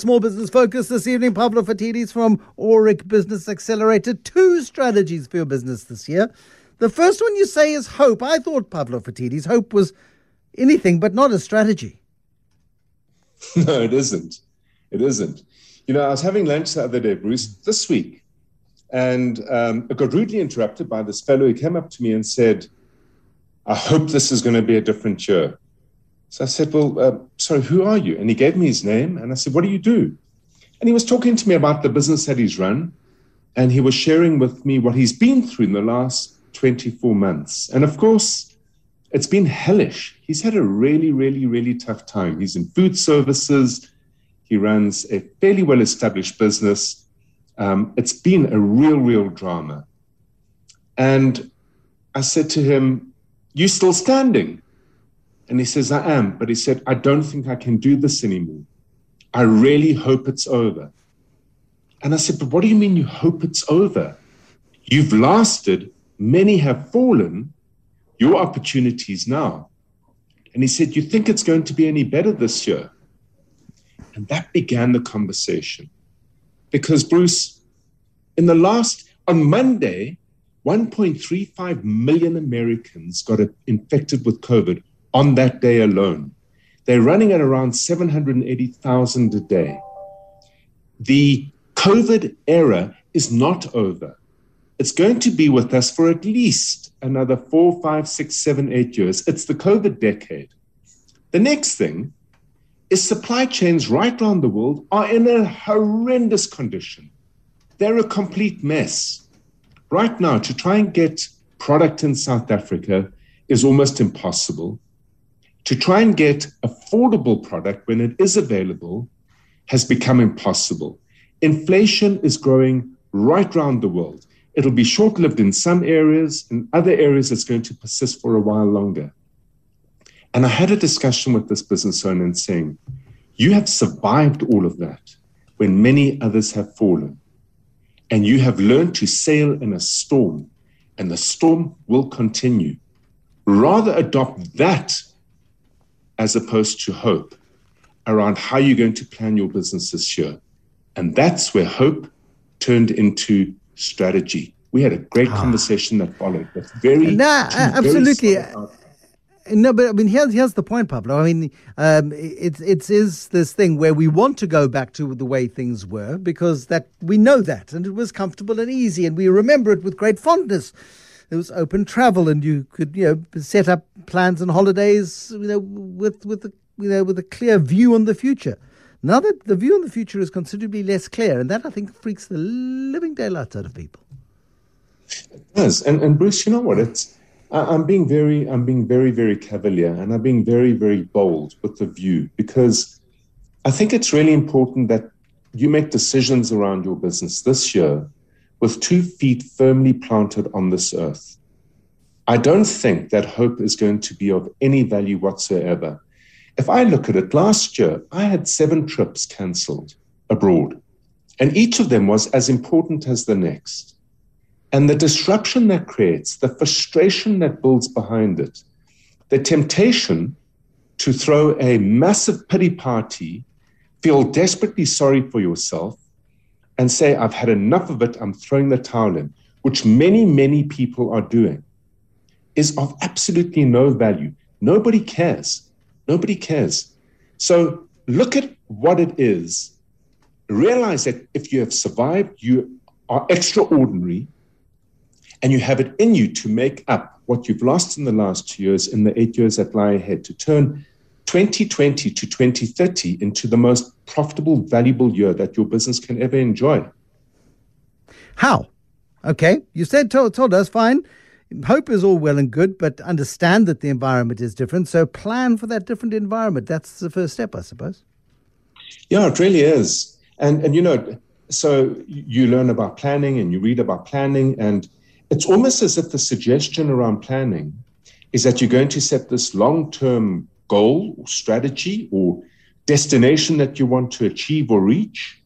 Small Business Focus this evening. Pavlo Phitidis from Aurik Business Accelerator. Two strategies for your business this year. The first one you say is hope. I thought, Pavlo Phitidis hope was anything but not a strategy. No, it isn't. It isn't. You know, I was having lunch the other day, Bruce, this week, and um, I got rudely interrupted by this fellow who came up to me and said, I hope this is going to be a different year. So I said, Well, uh, sorry, who are you? And he gave me his name, and I said, What do you do? And he was talking to me about the business that he's run, and he was sharing with me what he's been through in the last 24 months. And of course, it's been hellish. He's had a really, really, really tough time. He's in food services. He runs a fairly well established business. Um, it's been a real, real drama. And I said to him, You still standing? And he says, I am. But he said, I don't think I can do this anymore. I really hope it's over. And I said, But what do you mean you hope it's over? You've lasted, many have fallen. Your opportunities now. And he said, You think it's going to be any better this year? And that began the conversation. Because, Bruce, in the last, on Monday, 1.35 million Americans got infected with COVID on that day alone. They're running at around 780,000 a day. The COVID era is not over. It's going to be with us for at least another four, five, six, seven, eight years. It's the COVID decade. The next thing is supply chains right around the world are in a horrendous condition. They're a complete mess. Right now, to try and get product in South Africa is almost impossible to try and get affordable product when it is available has become impossible. Inflation is growing right around the world. It'll be short lived in some areas, in other areas, it's going to persist for a while longer. And I had a discussion with this business owner and saying, You have survived all of that when many others have fallen. And you have learned to sail in a storm, and the storm will continue. Rather adopt that as opposed to hope around how you're going to plan your business this year. And that's where hope turned into strategy. We had a great ah. conversation that followed. That's very no, absolutely. no, but I mean, here's here's the point, Pablo. I mean, um, it's it is this thing where we want to go back to the way things were because that we know that, and it was comfortable and easy, and we remember it with great fondness there was open travel, and you could you know set up plans and holidays you know with with a, you know with a clear view on the future. Now that the view on the future is considerably less clear, and that I think freaks the living daylights out of people. It does, and and Bruce, you know what? It's I'm being very I'm being very very cavalier, and I'm being very very bold with the view because I think it's really important that you make decisions around your business this year with two feet firmly planted on this earth. I don't think that hope is going to be of any value whatsoever. If I look at it, last year I had seven trips cancelled abroad, and each of them was as important as the next. And the disruption that creates, the frustration that builds behind it, the temptation to throw a massive pity party, feel desperately sorry for yourself, and say, I've had enough of it, I'm throwing the towel in, which many, many people are doing, is of absolutely no value. Nobody cares. Nobody cares. So look at what it is. Realize that if you have survived, you are extraordinary, and you have it in you to make up what you've lost in the last two years, in the eight years that lie ahead, to turn 2020 to 2030 into the most profitable, valuable year that your business can ever enjoy. How? Okay, you said told, told us fine. Hope is all well and good, but understand that the environment is different. So plan for that different environment. That's the first step, I suppose. Yeah, it really is. And and you know, so you learn about planning and you read about planning, and it's almost as if the suggestion around planning is that you're going to set this long-term goal or strategy or destination that you want to achieve or reach.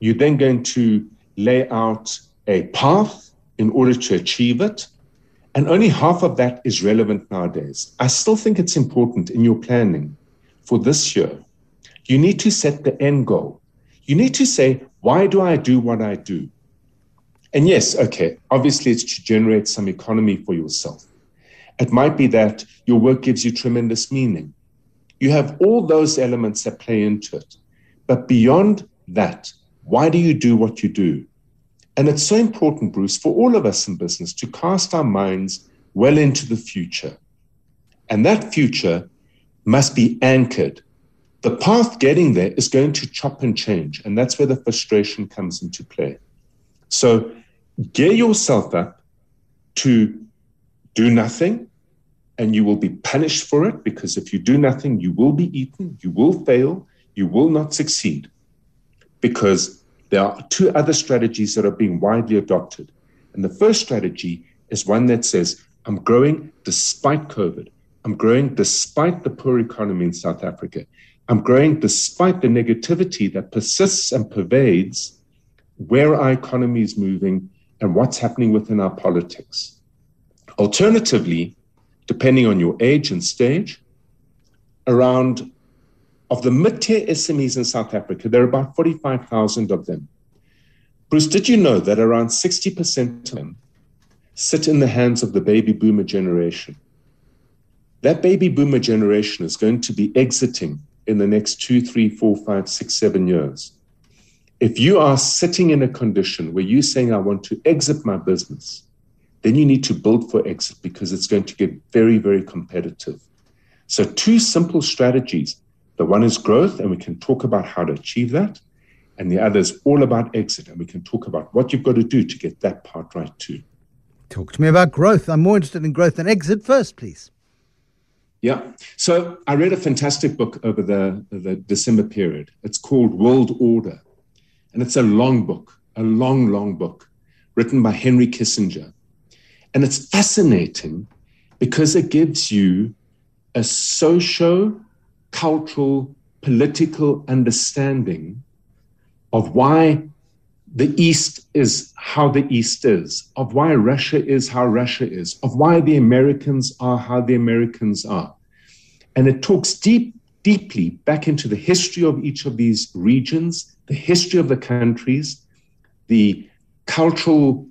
You're then going to lay out a path in order to achieve it. And only half of that is relevant nowadays. I still think it's important in your planning for this year. You need to set the end goal. you need to say, why do I do what I do? And yes, okay, obviously it's to generate some economy for yourself. It might be that your work gives you tremendous meaning. You have all those elements that play into it. But beyond that, why do you do what you do? And it's so important, Bruce, for all of us in business to cast our minds well into the future. And that future must be anchored. The path getting there is going to chop and change. And that's where the frustration comes into play. So gear yourself up to do nothing and you will be punished for it because if you do nothing, you will be eaten, you will fail, you will not succeed. Because there are two other strategies that are being widely adopted. And the first strategy is one that says, I'm growing despite COVID. I'm growing despite the poor economy in South Africa. I'm growing despite the negativity that persists and pervades where our economy is moving and what's happening within our politics. Alternatively, depending on your age and stage, around of the mid-tier SMEs in South Africa, there are about 45,000 of them. Bruce, did you know that around 60% of them sit in the hands of the baby boomer generation? That baby boomer generation is going to be exiting in the next two, three, four, five, six, seven years. If you are sitting in a condition where you're saying, I want to exit my business, then you need to build for exit because it's going to get very, very competitive. So, two simple strategies the one is growth, and we can talk about how to achieve that. And the other is all about exit, and we can talk about what you've got to do to get that part right too. Talk to me about growth. I'm more interested in growth than exit first, please. Yeah. So I read a fantastic book over the, the December period. It's called World Order. And it's a long book, a long, long book written by Henry Kissinger. And it's fascinating because it gives you a socio cultural, political understanding of why the East is how the East is, of why Russia is how Russia is, of why the Americans are how the Americans are. And it talks deep, deeply back into the history of each of these regions, the history of the countries, the cultural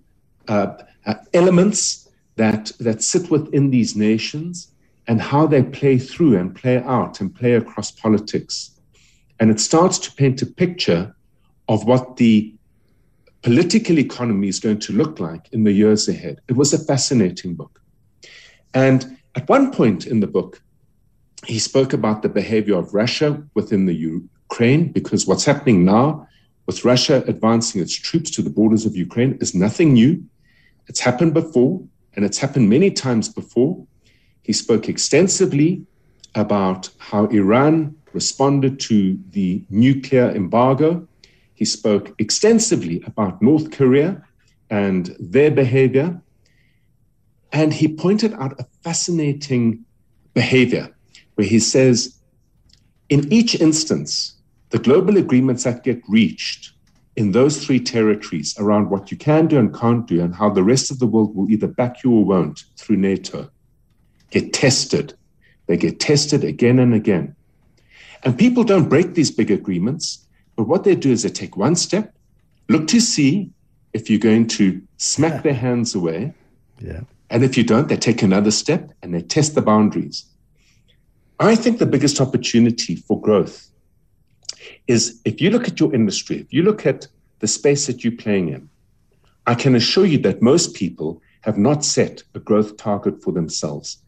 Uh, uh, elements that, that sit within these nations, and how they play through and play out and play across politics. And it starts to paint a picture of what the political economy is going to look like in the years ahead. It was a fascinating book. And at one point in the book, he spoke about the behavior of Russia within the Ukraine, because what's happening now with Russia advancing its troops to the borders of Ukraine is nothing new. It's happened before, and it's happened many times before. He spoke extensively about how Iran responded to the nuclear embargo. He spoke extensively about North Korea and their behavior. And he pointed out a fascinating behavior where he says, in each instance, the global agreements that get reached in those three territories around what you can do and can't do, and how the rest of the world will either back you or won't through NATO, get tested. They get tested again and again. And people don't break these big agreements, but what they do is they take one step, look to see if you're going to smack their hands away. Yeah. And if you don't, they take another step and they test the boundaries. I think the biggest opportunity for growth is if you look at your industry, if you look at the space that you're playing in, I can assure you that most people have not set a growth target for themselves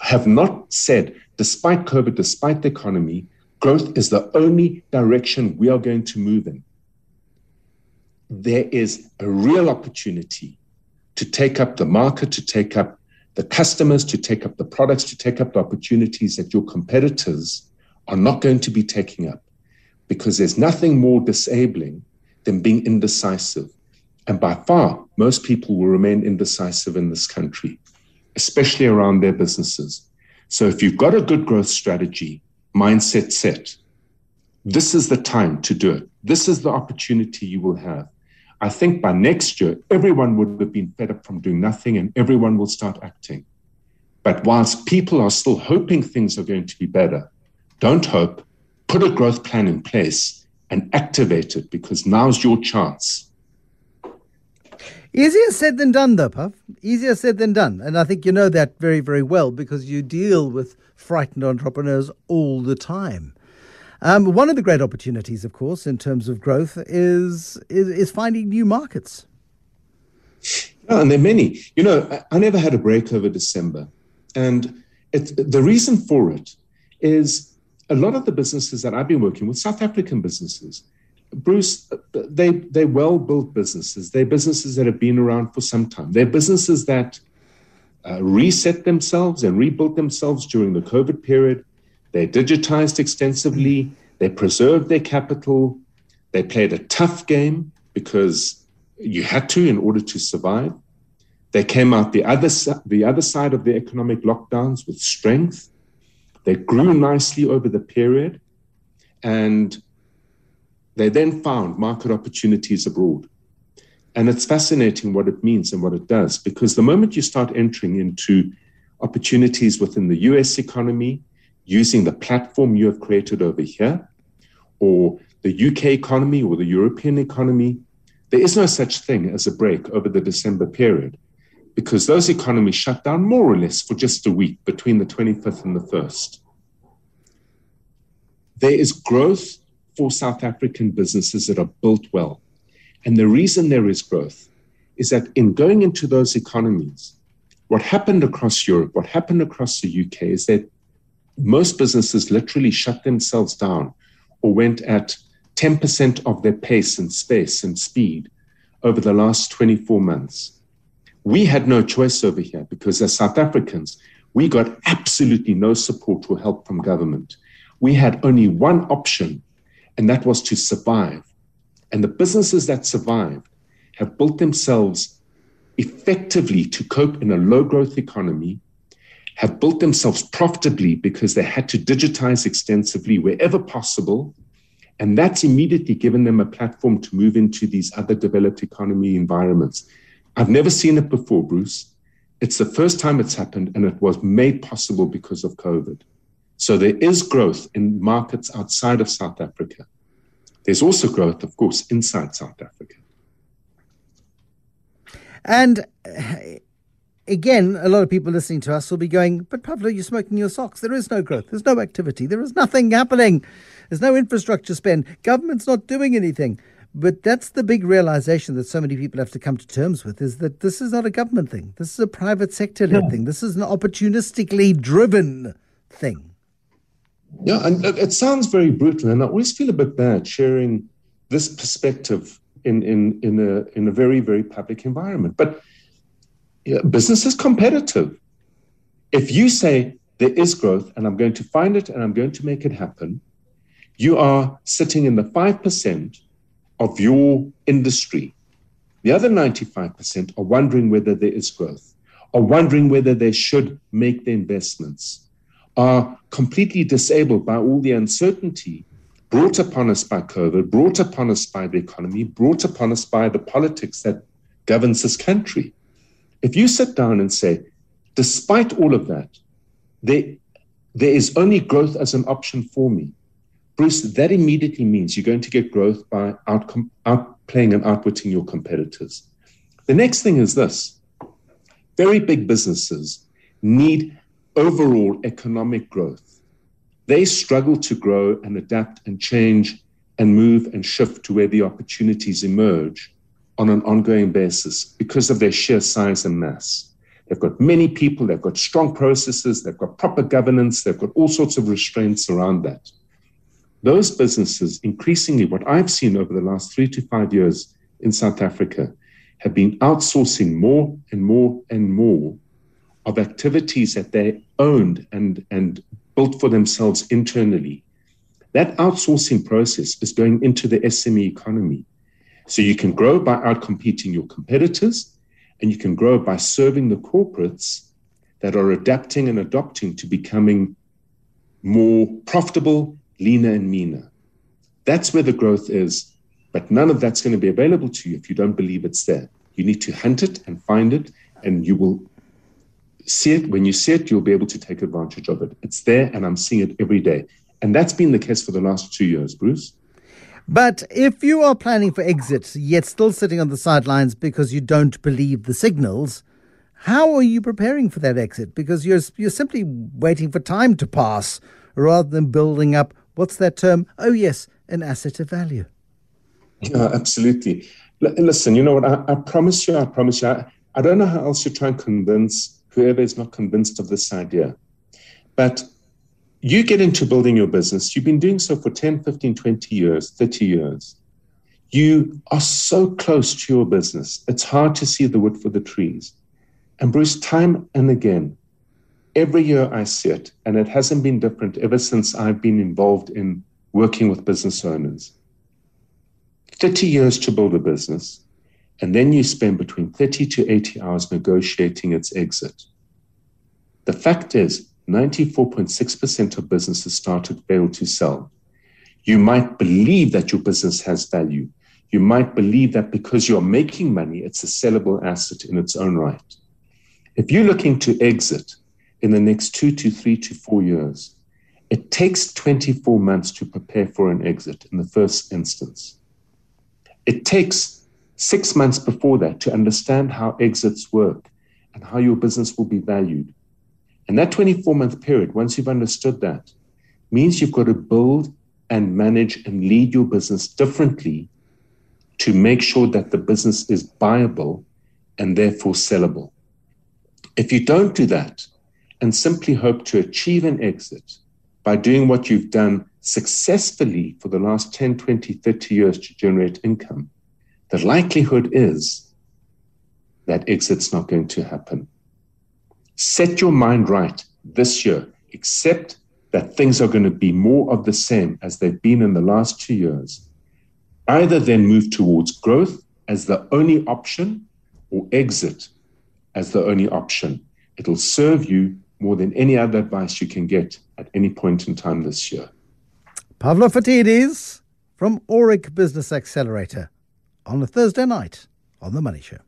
have not said, despite COVID, despite the economy, growth is the only direction we are going to move in. There is a real opportunity to take up the market, to take up the customers, to take up the products, to take up the opportunities that your competitors are not going to be taking up because there's nothing more disabling than being indecisive. And by far, most people will remain indecisive in this country especially around their businesses. So if you've got a good growth strategy, mindset set, this is the time to do it. This is the opportunity you will have. I think by next year, everyone would have been fed up from doing nothing and everyone will start acting. But whilst people are still hoping things are going to be better, don't hope, put a growth plan in place and activate it because now's your chance. Easier said than done, though, Puff. Easier said than done. And I think you know that very, very well because you deal with frightened entrepreneurs all the time. Um, one of the great opportunities, of course, in terms of growth is, is, is finding new markets. Oh, and there are many. You know, I, I never had a break over December. And it, the reason for it is a lot of the businesses that I've been working with, South African businesses, Bruce, they they're well built businesses. They're businesses that have been around for some time. They're businesses that uh, reset themselves and rebuilt themselves during the COVID period. They digitized extensively. They preserved their capital. They played a tough game because you had to in order to survive. They came out the other the other side of the economic lockdowns with strength. They grew nicely over the period, and they then found market opportunities abroad. And it's fascinating what it means and what it does, because the moment you start entering into opportunities within the US economy, using the platform you have created over here, or the UK economy or the European economy, there is no such thing as a break over the December period because those economies shut down more or less for just a week between the 25th and the 1st. There is growth for South African businesses that are built well. And the reason there is growth is that in going into those economies, what happened across Europe, what happened across the UK is that most businesses literally shut themselves down or went at 10% of their pace and space and speed over the last 24 months. We had no choice over here because as South Africans, we got absolutely no support or help from government. We had only one option, and that was to survive. And the businesses that survived have built themselves effectively to cope in a low growth economy, have built themselves profitably because they had to digitize extensively wherever possible. And that's immediately given them a platform to move into these other developed economy environments. I've never seen it before, Bruce. It's the first time it's happened, and it was made possible because of COVID. So there is growth in markets outside of South Africa. There's also growth, of course, inside South Africa. And eh, again, a lot of people listening to us will be going, But Pablo, you're smoking your socks. There is no growth. There's no activity. There is nothing happening. There's no infrastructure spend. Government's not doing anything. But that's the big realization that so many people have to come to terms with is that this is not a government thing. This is a private sector led thing. This is an opportunistically driven thing. Yeah, and it sounds very brutal, and I always feel a bit bad sharing this perspective in in in a in a very very public environment. But yeah, business is competitive. If you say there is growth and I'm going to find it and I'm going to make it happen, you are sitting in the five percent of your industry. The other 95% are wondering whether there is growth, are wondering whether they should make the investments are completely disabled by all the uncertainty brought upon us by COVID, brought upon us by the economy, brought upon us by the politics that governs this country. If you sit down and say, despite all of that, there, there is only growth as an option for me, Bruce, that immediately means you're going to get growth by outcome, outplaying and outwitting your competitors. The next thing is this very big businesses need overall economic growth. They struggle to grow and adapt and change and move and shift to where the opportunities emerge on an ongoing basis because of their sheer size and mass. They've got many people, they've got strong processes, they've got proper governance, they've got all sorts of restraints around that. Those businesses, increasingly, what I've seen over the last three to five years in South Africa, have been outsourcing more and more and more of activities that they owned and, and built for themselves internally. That outsourcing process is going into the SME economy. So you can grow by outcompeting your competitors, and you can grow by serving the corporates that are adapting and adopting to becoming more profitable, leaner, and meaner. That's where the growth is. But none of that's going to be available to you if you don't believe it's there. You need to hunt it and find it, and you will see it. When you see it, you'll be able to take advantage of it. It's there, and I'm seeing it every day. And that's been the case for the last two years, Bruce. But if you are planning for exit, yet still sitting on the sidelines because you don't believe the signals, how are you preparing for that exit? Because you're you're simply waiting for time to pass rather than building up what's that term? Oh yes, an asset of value. Yeah, absolutely. L- listen, you know what? I, I, promise you, I promise you. I, I don't know how else you try and convince whoever is not convinced of this idea. But you get into building your business, you've been doing so for 10, 15, 20 years, 30 years. You are so close to your business, it's hard to see the wood for the trees. And Bruce, time and again, every year I see it, and it hasn't been different ever since I've been involved in working with business owners. 30 years to build a business, and then you spend between 30 to 80 hours negotiating its exit. The fact is, 94.6% of businesses start started fail to sell. You might believe that your business has value. You might believe that because you're making money, it's a sellable asset in its own right. If you're looking to exit in the next two to three to four years, it takes 24 months to prepare for an exit in the first instance. It takes six months before that to understand how exits work and how your business will be valued and that 24 month period, once you've understood that, means you've got to build and manage and lead your business differently to make sure that the business is viable and therefore sellable. If you don't do that and simply hope to achieve an exit by doing what you've done successfully for the last 10, 20, 30 years to generate income, the likelihood is that exit's not going to happen. Set your mind right this year. Accept that things are going to be more of the same as they've been in the last two years. Either then move towards growth as the only option or exit as the only option. It'll serve you more than any other advice you can get at any point in time this year. Pavlo Phitidis from Aurik Business Accelerator on a Thursday night on The Money Show.